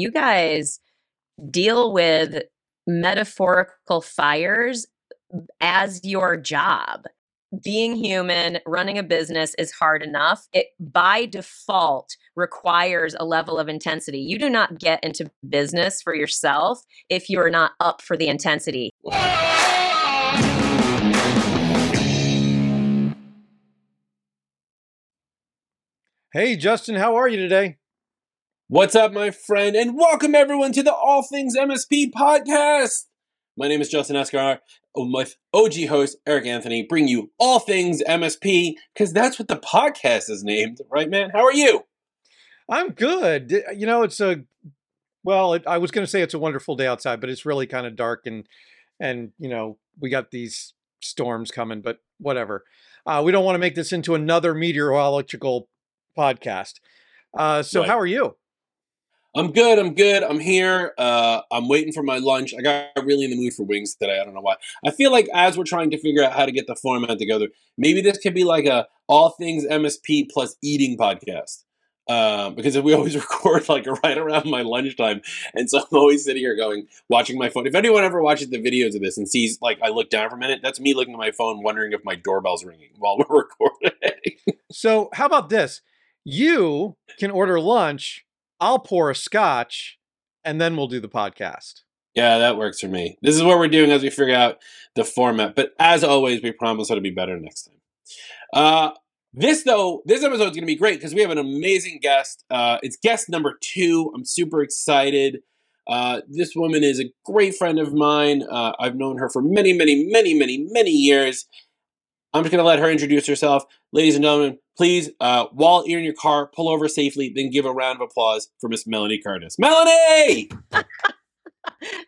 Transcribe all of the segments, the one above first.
you guys deal with metaphorical fires as your job. Being human, running a business is hard enough. It by default requires a level of intensity. You do not get into business for yourself if you are not up for the intensity. Hey, Justin, how are you today? What's up, my friend? And welcome everyone to the All Things MSP podcast. My name is Justin Esgar, with OG host Eric Anthony, bring you all things MSP because that's what the podcast is named, right, man? How are you? I'm good. You know, it's a well. It, I was going to say it's a wonderful day outside, but it's really kind of dark and and you know we got these storms coming, but whatever. Uh, we don't want to make this into another meteorological podcast. Uh, so, right. how are you? I'm good. I'm good. I'm here. Uh, I'm waiting for my lunch. I got really in the mood for wings today. I don't know why. I feel like as we're trying to figure out how to get the format together, maybe this could be like a all things MSP plus eating podcast. Uh, because we always record like right around my lunchtime, and so I'm always sitting here going, watching my phone. If anyone ever watches the videos of this and sees like I look down for a minute, that's me looking at my phone, wondering if my doorbell's ringing while we're recording. so how about this? You can order lunch I'll pour a scotch and then we'll do the podcast. Yeah, that works for me. This is what we're doing as we figure out the format. But as always, we promise it'll be better next time. Uh, this though, this episode is going to be great because we have an amazing guest. Uh, it's guest number two. I'm super excited. Uh, this woman is a great friend of mine. Uh, I've known her for many, many, many, many, many years. I'm just going to let her introduce herself. Ladies and gentlemen, please, uh, while you're in your car, pull over safely, then give a round of applause for Miss Melanie Curtis. Melanie!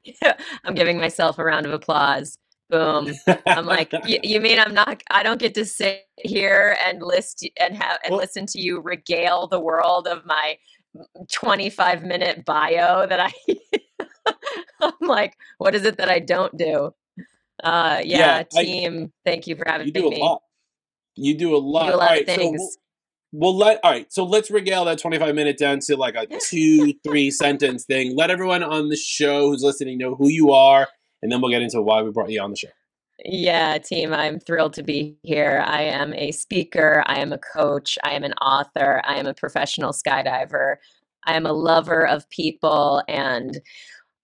yeah, I'm giving myself a round of applause. Boom. I'm like, you mean I'm not, I don't get to sit here and list and have, and well, listen to you regale the world of my 25 minute bio that I, I'm like, what is it that I don't do? Uh, yeah, yeah team. I, thank you for having you do me. A lot. You do a lot. You do a lot all right, of things. So we'll, we'll let all right. So let's regale that twenty five minute down to like a two three sentence thing. Let everyone on the show who's listening know who you are, and then we'll get into why we brought you on the show. Yeah, team, I'm thrilled to be here. I am a speaker, I am a coach, I am an author, I am a professional skydiver, I am a lover of people and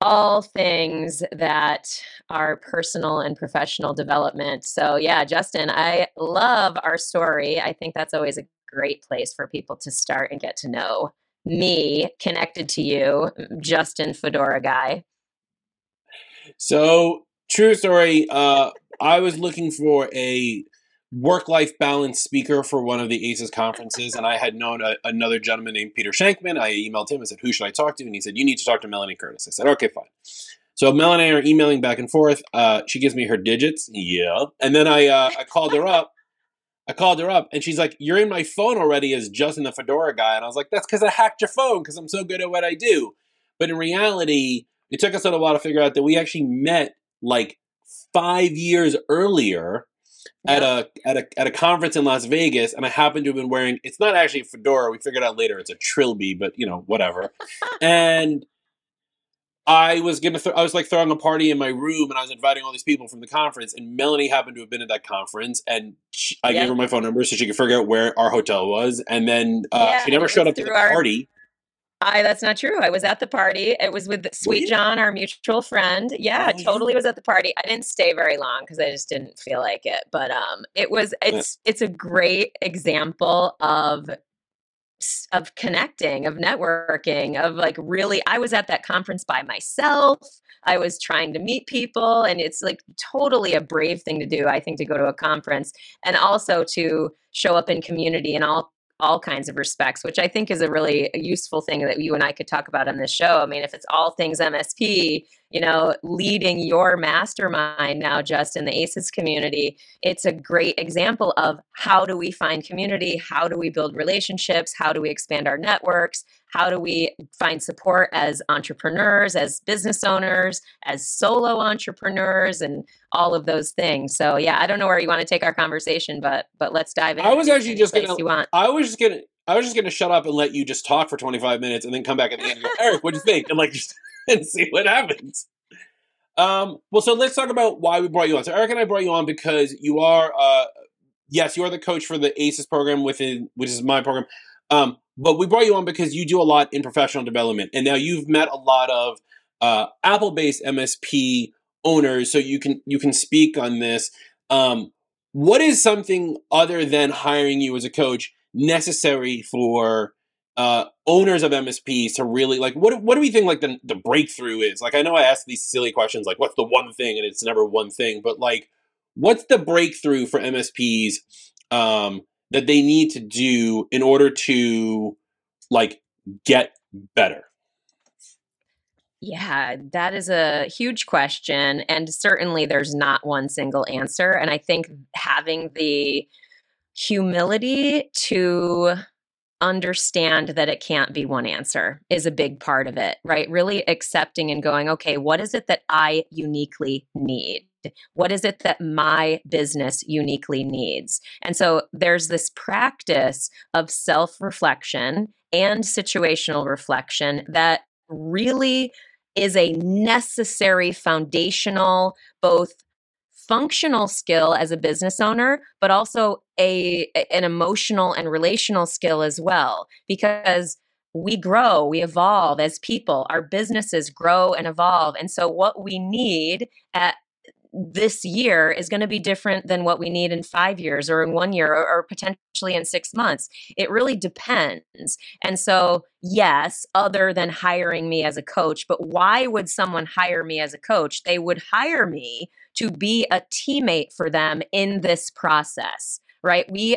all things that are personal and professional development. So, yeah, Justin, I love our story. I think that's always a great place for people to start and get to know me connected to you, Justin Fedora guy. So, true story. Uh, I was looking for a work life balance speaker for one of the ACES conferences, and I had known a, another gentleman named Peter Shankman. I emailed him and said, Who should I talk to? And he said, You need to talk to Melanie Curtis. I said, Okay, fine. So Melanie and I are emailing back and forth. Uh, she gives me her digits. Yeah. And then I, uh, I called her up. I called her up and she's like, You're in my phone already as Justin the Fedora guy. And I was like, That's because I hacked your phone because I'm so good at what I do. But in reality, it took us a little while to figure out that we actually met like five years earlier at a at a at a conference in Las Vegas, and I happened to have been wearing. It's not actually a fedora. We figured out later it's a trilby, but you know whatever. and I was gonna. Th- I was like throwing a party in my room, and I was inviting all these people from the conference. And Melanie happened to have been at that conference, and she, I gave her my phone number so she could figure out where our hotel was. And then uh, yeah, she never showed up to the party. I that's not true. I was at the party. It was with Sweet John, our mutual friend. Yeah, oh, totally was at the party. I didn't stay very long because I just didn't feel like it. But um it was it's it's a great example of of connecting, of networking, of like really I was at that conference by myself. I was trying to meet people and it's like totally a brave thing to do, I think to go to a conference and also to show up in community and all all kinds of respects, which I think is a really useful thing that you and I could talk about on this show. I mean, if it's all things MSP, you know, leading your mastermind now just in the ACES community, it's a great example of how do we find community? How do we build relationships? How do we expand our networks? How do we find support as entrepreneurs, as business owners, as solo entrepreneurs, and all of those things? So yeah, I don't know where you want to take our conversation, but but let's dive in. I was actually just gonna. You want. I was just gonna. I was just going to shut up and let you just talk for 25 minutes and then come back at the end and go, Eric, what do you think? And like just and see what happens. Um, well, so let's talk about why we brought you on. So Eric and I brought you on because you are, uh, yes, you are the coach for the ACES program within, which is my program. Um, but we brought you on because you do a lot in professional development, and now you've met a lot of uh, Apple-based MSP owners, so you can you can speak on this. Um, what is something other than hiring you as a coach necessary for uh, owners of MSPs to really like what what do we think like the the breakthrough is? Like I know I ask these silly questions like what's the one thing and it's never one thing, but like what's the breakthrough for MSPs um, that they need to do in order to like get better? Yeah, that is a huge question. And certainly there's not one single answer. And I think having the humility to understand that it can't be one answer is a big part of it, right? Really accepting and going, okay, what is it that I uniquely need? What is it that my business uniquely needs? And so there's this practice of self reflection and situational reflection that really is a necessary foundational, both functional skill as a business owner, but also a an emotional and relational skill as well. Because we grow, we evolve as people. Our businesses grow and evolve. And so what we need at this year is going to be different than what we need in five years or in one year or, or, potentially in six months. It really depends. And so, yes, other than hiring me as a coach, but why would someone hire me as a coach? They would hire me to be a teammate for them in this process, right? We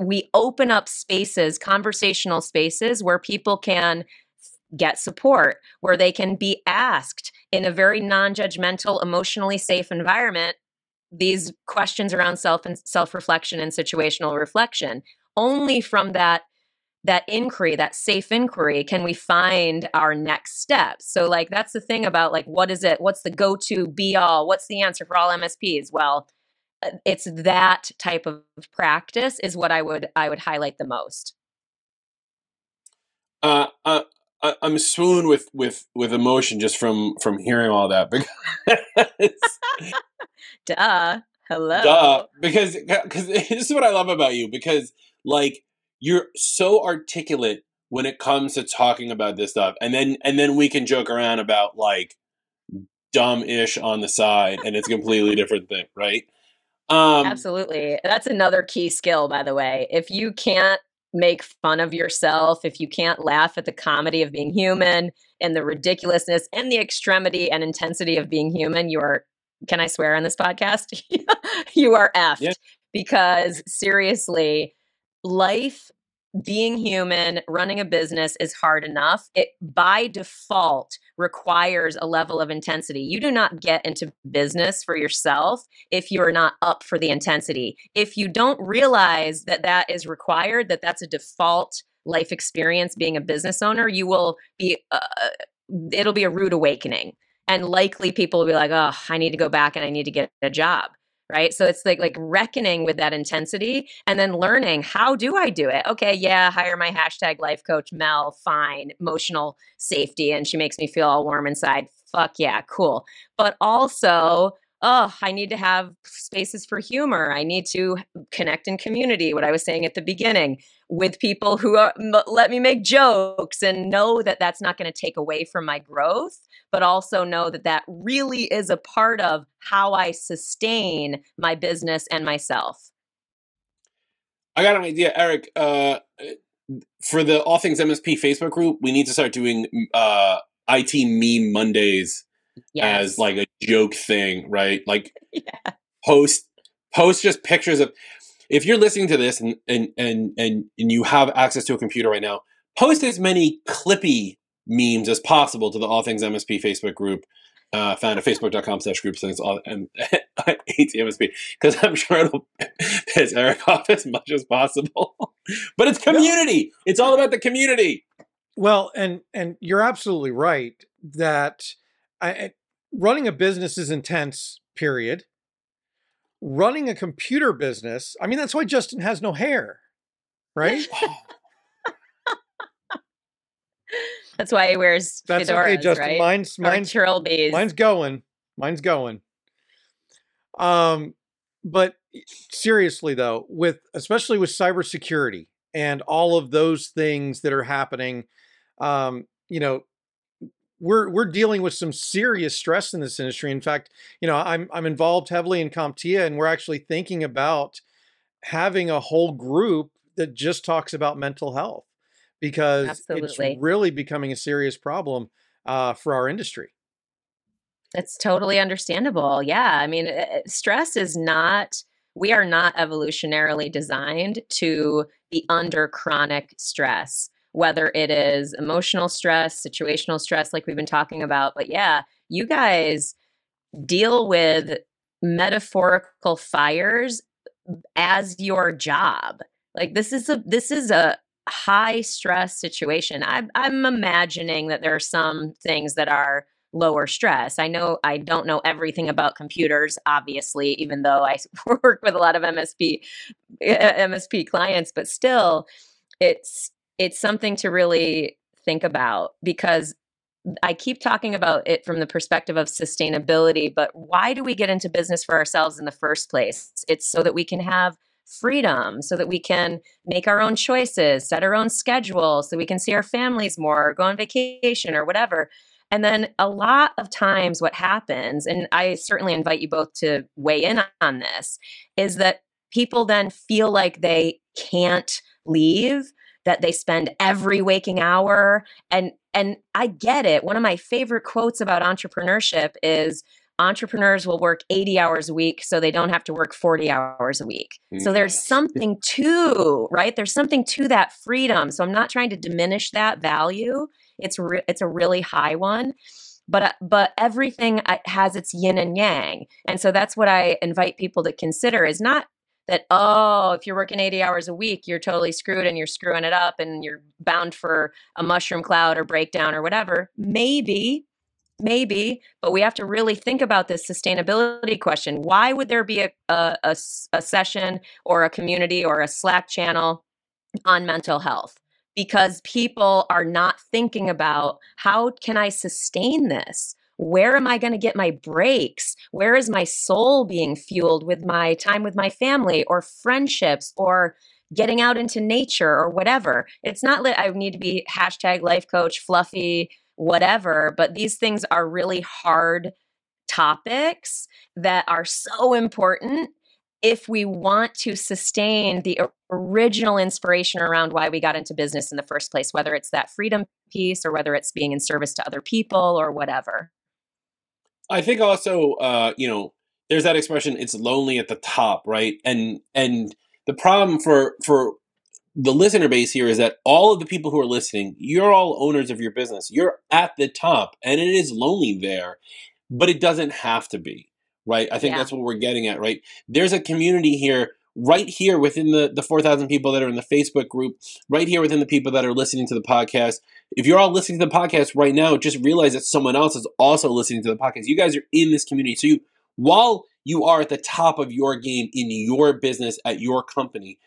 we open up spaces, conversational spaces where people can get support, where they can be asked in a very non-judgmental, emotionally safe environment these questions around self and self-reflection and situational reflection. Only from that that inquiry, that safe inquiry, can we find our next steps? So, like, that's the thing about like, what is it? What's the go-to be all? What's the answer for all MSPs? Well, uh, it's that type of practice is what I would I would highlight the most. Uh, uh, I, am swoon with with with emotion just from from hearing all that because duh. Hello. Duh. Because because this is what I love about you because like you're so articulate when it comes to talking about this stuff and then and then we can joke around about like dumb-ish on the side and it's a completely different thing right? Um absolutely. That's another key skill by the way. If you can't make fun of yourself, if you can't laugh at the comedy of being human and the ridiculousness and the extremity and intensity of being human, you are, can I swear on this podcast? you are effed. Yeah. Because seriously, life being human, running a business is hard enough. It by default requires a level of intensity. You do not get into business for yourself if you are not up for the intensity. If you don't realize that that is required, that that's a default life experience being a business owner, you will be, uh, it'll be a rude awakening. And likely people will be like, oh, I need to go back and I need to get a job right? So it's like like reckoning with that intensity and then learning how do i do it? Okay yeah hire my hashtag life coach mel fine emotional safety and she makes me feel all warm inside. Fuck yeah cool. But also oh, I need to have spaces for humor. I need to connect in community, what I was saying at the beginning, with people who are, let me make jokes and know that that's not going to take away from my growth, but also know that that really is a part of how I sustain my business and myself. I got an idea, Eric. Uh, for the All Things MSP Facebook group, we need to start doing uh, IT meme Mondays yes. as like a joke thing, right? Like yeah. post post just pictures of if you're listening to this and and and and, and you have access to a computer right now, post as many clippy memes as possible to the All Things MSP Facebook group. Uh, found at facebook.com slash group things all and ATMSP because I'm sure it'll piss Eric off as much as possible. but it's community. No. It's all about the community. Well, and and you're absolutely right that I, running a business is intense, period. Running a computer business, I mean, that's why Justin has no hair, right? That's why he wears That's fedoras, okay, Justin. right? Mine's mine's trilbies. mine's going. Mine's going. Um, but seriously though, with especially with cybersecurity and all of those things that are happening, um, you know, we're we're dealing with some serious stress in this industry. In fact, you know, I'm I'm involved heavily in CompTIA, and we're actually thinking about having a whole group that just talks about mental health because Absolutely. it's really becoming a serious problem uh, for our industry. That's totally understandable. Yeah. I mean, uh, stress is not, we are not evolutionarily designed to be under chronic stress, whether it is emotional stress, situational stress, like we've been talking about. But yeah, you guys deal with metaphorical fires as your job. Like this is a this is a high stress situation. I'm I'm imagining that there are some things that are lower stress. I know I don't know everything about computers, obviously, even though I work with a lot of MSP MSP clients, but still, it's it's something to really think about because I keep talking about it from the perspective of sustainability, but why do we get into business for ourselves in the first place? It's so that we can have freedom, so that we can make our own choices, set our own schedule, so we can see our families more, go on vacation or whatever. And then a lot of times, what happens, and I certainly invite you both to weigh in on this, is that people then feel like they can't leave that they spend every waking hour and and I get it. One of my favorite quotes about entrepreneurship is entrepreneurs will work 80 hours a week so they don't have to work 40 hours a week. So there's something to, right? There's something to that freedom. So I'm not trying to diminish that value. It's re- it's a really high one. But uh, but everything uh, has its yin and yang. And so that's what I invite people to consider is not that oh if you're working 80 hours a week you're totally screwed and you're screwing it up and you're bound for a mushroom cloud or breakdown or whatever. Maybe maybe but we have to really think about this sustainability question. Why would there be a, session or a community or a slack channel on mental health? Because people are not thinking about how can i sustain this where am i going to get my breaks where is my soul being fueled with my time with my family or friendships or getting out into nature or whatever it's not that i need to be hashtag life coach fluffy whatever but these things are really hard topics that are so important if we want to sustain the original inspiration around why we got into business in the first place, whether it's that freedom piece or whether it's being in service to other people or whatever. I think also, uh, you know, there's that expression, it's lonely at the top, right? And and the problem for for the listener base here is that all of the people who are listening, you're all owners of your business. You're at the top and it is lonely there, but it doesn't have to be, right? I think Yeah. that's what we're getting at, right? There's a community here right here within the the 4,000 people that are in the Facebook group, right here within the people that are listening to the podcast. If you're all listening to the podcast right now, just realize that someone else is also listening to the podcast. You guys are in this community. So you while you are at the top of your game in your business at your company,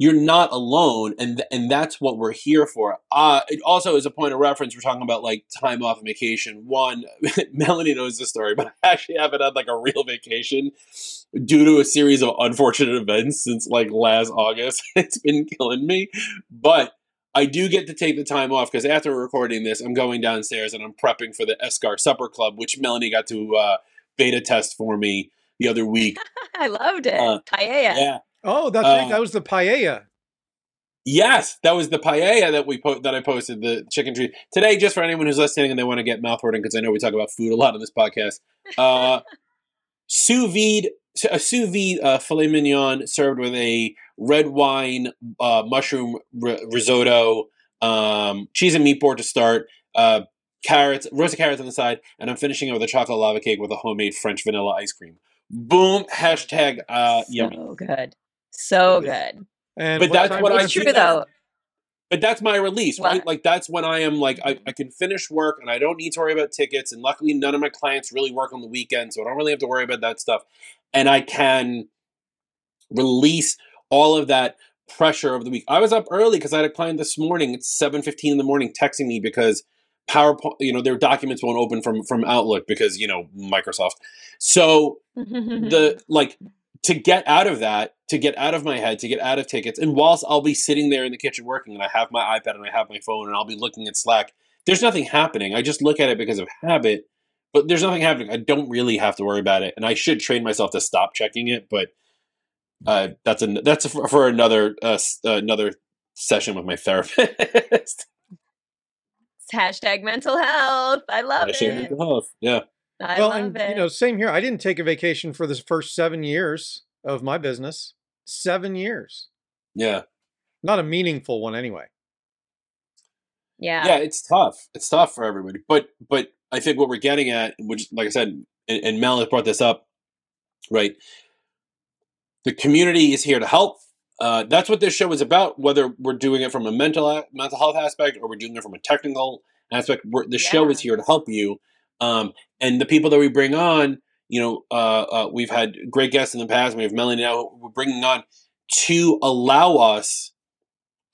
you're not alone and th- and that's what we're here for uh it also is a point of reference we're talking about like time off and vacation one melanie knows this story but i actually haven't had like a real vacation due to a series of unfortunate events since like last august it's been killing me but I do get to take the time off because after recording this, I'm going downstairs and I'm prepping for the Esgar Supper Club, which Melanie got to uh, beta test for me the other week. I loved it. Uh, Paella. Yeah, Oh, that's right. Uh, That was the paella. Yes, that was the paella that we po- that I posted the chicken treat today. Just for anyone who's listening and they want to get mouthwatering, because I know we talk about food a lot on this podcast. Uh, sous vide, a sous vide uh, filet mignon served with a red wine uh, mushroom r- risotto, um, cheese and meat board to start, uh, carrots, roasted carrots on the side, and I'm finishing it with a chocolate lava cake with a homemade French vanilla ice cream. Boom! Hashtag uh, yummy. so good. So good. And But that's what I it? It's do true that- though. but that's my release, right? Like that's when I am like I, mm-hmm. I can finish work and I don't need to worry about tickets. And luckily, none of my clients really work on the weekend, so I don't really have to worry about that stuff. And I can release all of that pressure of the week. I was up early because I had a client this morning. It's seven fifteen in the morning, texting me because PowerPoint, you know, their documents won't open from from Outlook because you know Microsoft. So the like to get out of that, to get out of my head, to get out of tickets, and whilst I'll be sitting there in the kitchen working, and I have my iPad and I have my phone, and I'll be looking at Slack. There's nothing happening. I just look at it because of habit, but there's nothing happening. I don't really have to worry about it, and I should train myself to stop checking it. But uh, that's a that's a, for another uh, another session with my therapist. hashtag mental health. I love hashtag it. Mental health. Yeah. I well, and it. you know, same here. I didn't take a vacation for the first seven years of my business. Seven years. Yeah. Not a meaningful one, anyway. Yeah. Yeah, it's tough. It's tough for everybody. But but I think what we're getting at, which, like I said, and, and Mel has brought this up, right? The community is here to help. Uh, that's what this show is about. Whether we're doing it from a mental mental health aspect or we're doing it from a technical aspect, the yeah. show is here to help you. Um, and the people that we bring on, you know, uh, uh, we've had great guests in the past. We have Melanie now. We're bringing on to allow us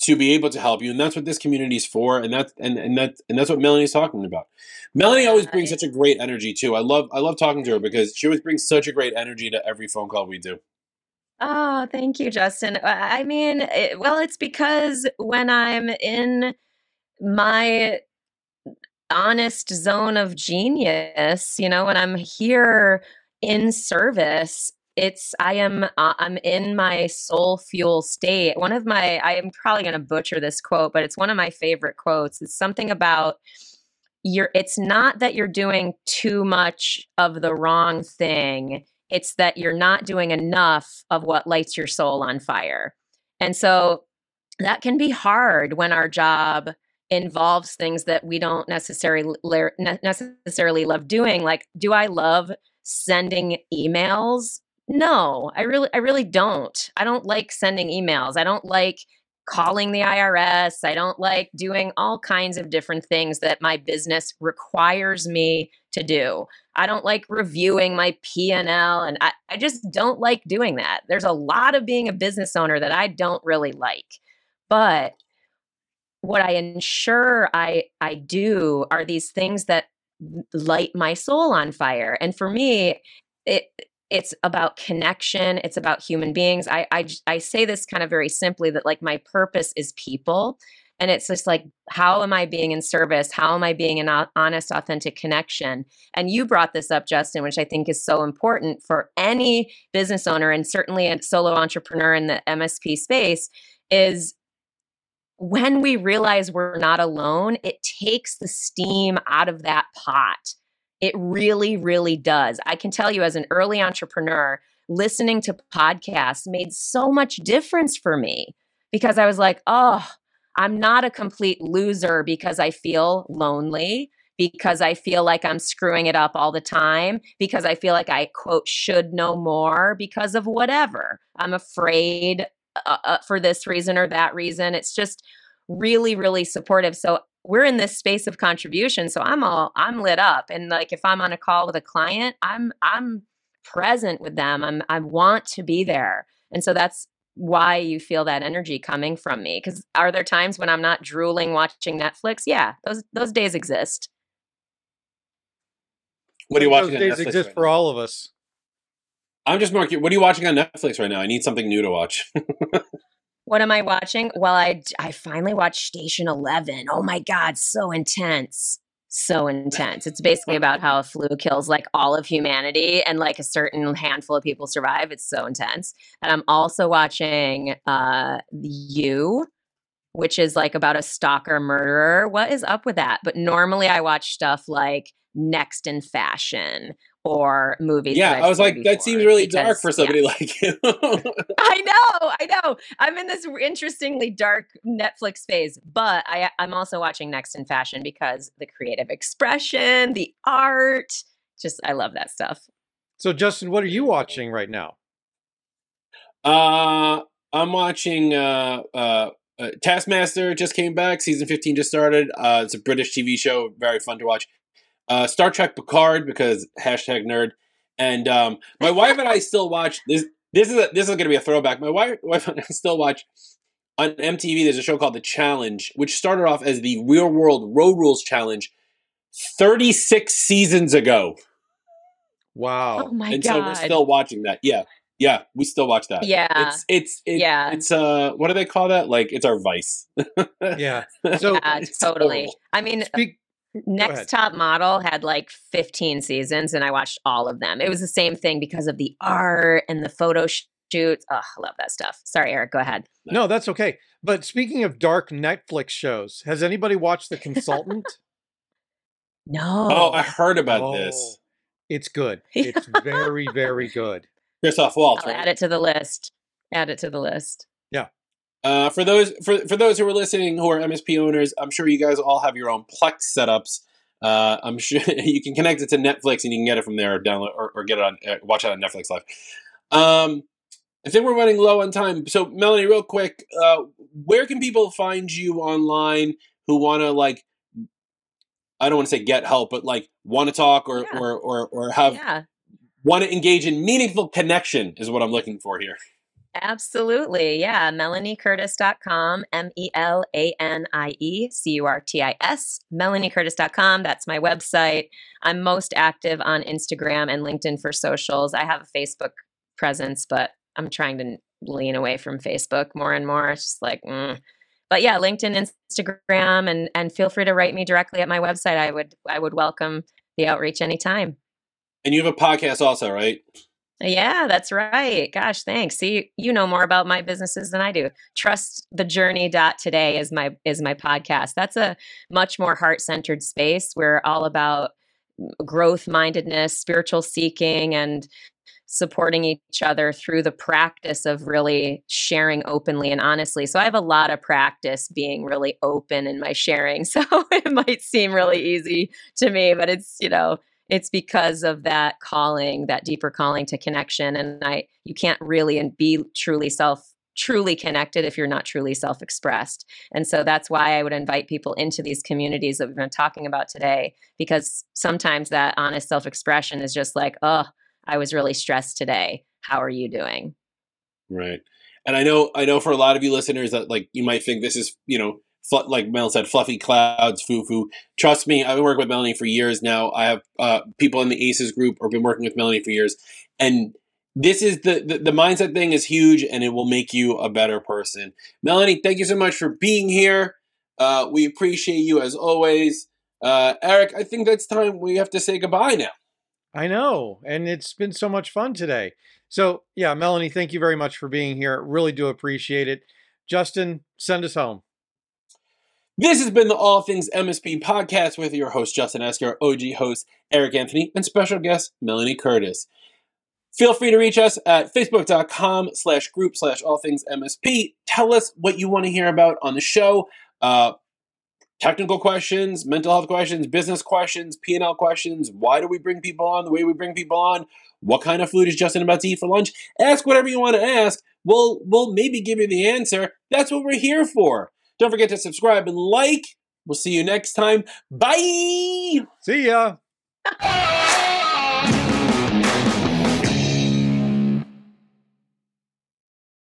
to be able to help you, and that's what this community is for. And that's and and that and that's what Melanie's talking about. Melanie always brings such a great energy too. I love I love talking to her because she always brings such a great energy to every phone call we do. Oh, thank you, Justin. I mean, it, well, it's because when I'm in my honest zone of genius, you know, when I'm here in service, it's I am uh, I'm in my soul fuel state. One of my I am probably going to butcher this quote, but it's one of my favorite quotes. It's something about you're it's not that you're doing too much of the wrong thing. It's that you're not doing enough of what lights your soul on fire. And so that can be hard when our job involves things that we don't necessarily necessarily love doing like do i love sending emails? No i really i really don't. I don't like sending emails. I don't like calling the irs i don't like doing all kinds of different things that my business requires me to do. I don't like reviewing my p&l and I, I just don't like doing that. There's a lot of being a business owner that i don't really like. But what I ensure I I do are these things that light my soul on fire. And for me, it it's about connection it's about human beings. I, I i say this kind of very simply that like my purpose is people and it's just like how am i being in service? How am i being an honest authentic connection? And you brought this up justin which i think is so important for any business owner and certainly a solo entrepreneur in the msp space is when we realize we're not alone, it takes the steam out of that pot. It really, really does. I can tell you, as an early entrepreneur, listening to podcasts made so much difference for me because I was like, oh, I'm not a complete loser because I feel lonely, because I feel like I'm screwing it up all the time, because I feel like I, quote, should know more because of whatever. I'm afraid uh, uh, for this reason or that reason. It's just really, really supportive. So we're in this space of contribution. So I'm all I'm lit up. And like if I'm on a call with a client, I'm I'm present with them. I'm I want to be there. And so that's why you feel that energy coming from me. Because are there times when I'm not drooling watching Netflix? Yeah, those those days exist. What are you watching? Those days Netflix exist right for all of us. I'm just more. What are you watching on Netflix right now? I need something new to watch. what am I watching? Well, I I finally watched Station Eleven. Oh my god, so intense, so intense. It's basically about how a flu kills like all of humanity, and like a certain handful of people survive. It's so intense. And I'm also watching uh You, which is like about a stalker murderer. What is up with that? But normally I watch stuff like Next in Fashion or movies. Yeah, I was like, that seems really because, dark for somebody yeah. like you. I know, I know. I'm in this interestingly dark Netflix phase, but I, I'm also watching Next in Fashion because the creative expression, the art, just I love that stuff. So, Justin, what are you watching right now? Uh, I'm watching uh, uh, uh, Taskmaster. Just came back. Season 15 just started. Uh, it's a British TV show. Very fun to watch uh, Star Trek Picard because hashtag nerd, and um, my wife and I still watch this. This is a, this is going to be a throwback. My wife, wife and I still watch on MTV, there's a show called The Challenge, which started off as the Real World Road Rules Challenge 36 seasons ago. Wow. Oh my and god. so we're still watching that. Yeah. Yeah, we still watch that. yeah. It's it's it, Yeah. It's uh what do they call that? Like it's our vice. Yeah. So yeah, totally. horrible. I mean, speak. Ahead. Next Top Model had like 15 seasons, and I watched all of them. It was the same thing because of the art and the photo shoots. Oh, I love that stuff. Sorry, Eric, go ahead. No, that's okay. But speaking of dark Netflix shows, has anybody watched The Consultant? No. Oh, I heard about oh, this. Oh, It's good. It's very, very good. Christoph Waltz, I'll right? add it to the list. Add it to the list. Uh, for those for for those who are listening who are MSP owners, I'm sure you guys all have your own Plex setups. Uh, I'm sure you can connect it to Netflix and you can get it from there or download or, or get it on uh, watch it on Netflix Live. Um, I think we're running low on time. So Melanie, real quick, uh, where can people find you online who want to like? I don't want to say get help, but like want to talk or Yeah. or or or have yeah, want to engage in meaningful connection is what I'm looking for here. Absolutely. Yeah. MelanieCurtis.com, M E L A N I E C U R T I S. MelanieCurtis.com. That's my website. I'm most active on Instagram and LinkedIn for socials. I have a Facebook presence, but I'm trying to lean away from Facebook more and more. It's just like, mm. but yeah, LinkedIn, Instagram, and and feel free to write me directly at my website. I would I would welcome the outreach anytime. And you have a podcast also, right? Yeah, that's right. Gosh, thanks. See, you know more about my businesses than I do. Trust the journey dot today is my is my podcast. That's a much more heart-centered space. We're all about growth mindedness, spiritual seeking and supporting each other through the practice of really sharing openly and honestly. So I have a lot of practice being really open in my sharing. So it might seem really easy to me, but it's, you know, it's because of that calling that deeper calling to connection and i you can't really and be truly self truly connected if you're not truly self-expressed. And so that's why i would invite people into these communities that we've been talking about today because sometimes that honest self-expression is just like oh i was really stressed today. How are you doing? Right. And I know I know for a lot of you listeners that like you might think this is, you know, like Mel said, fluffy clouds, foo foo. Trust me, I've been working with Melanie for years now. I have uh, people in the ACES group or been working with Melanie for years. And this is the, the the mindset thing is huge and it will make you a better person. Melanie, thank you so much for being here. Uh, we appreciate you as always. Uh, Eric, I think that's time we have to say goodbye now. I know. And it's been so much fun today. So, yeah, Melanie, thank you very much for being here. Really do appreciate it. Justin, send us home. This has been the All Things MSP podcast with your host, Justin Esgar, OG host, Eric Anthony, and special guest, Melanie Curtis. Feel free to reach us at facebook.com slash group slash all things MSP. Tell us what you want to hear about on the show. Uh, technical questions, mental health questions, business questions, P&L questions. Why do we bring people on the way we bring people on? What kind of food is Justin about to eat for lunch? Ask whatever you want to ask. We'll, we'll maybe give you the answer. That's what we're here for. Don't forget to subscribe and like. We'll see you next time. Bye! See ya.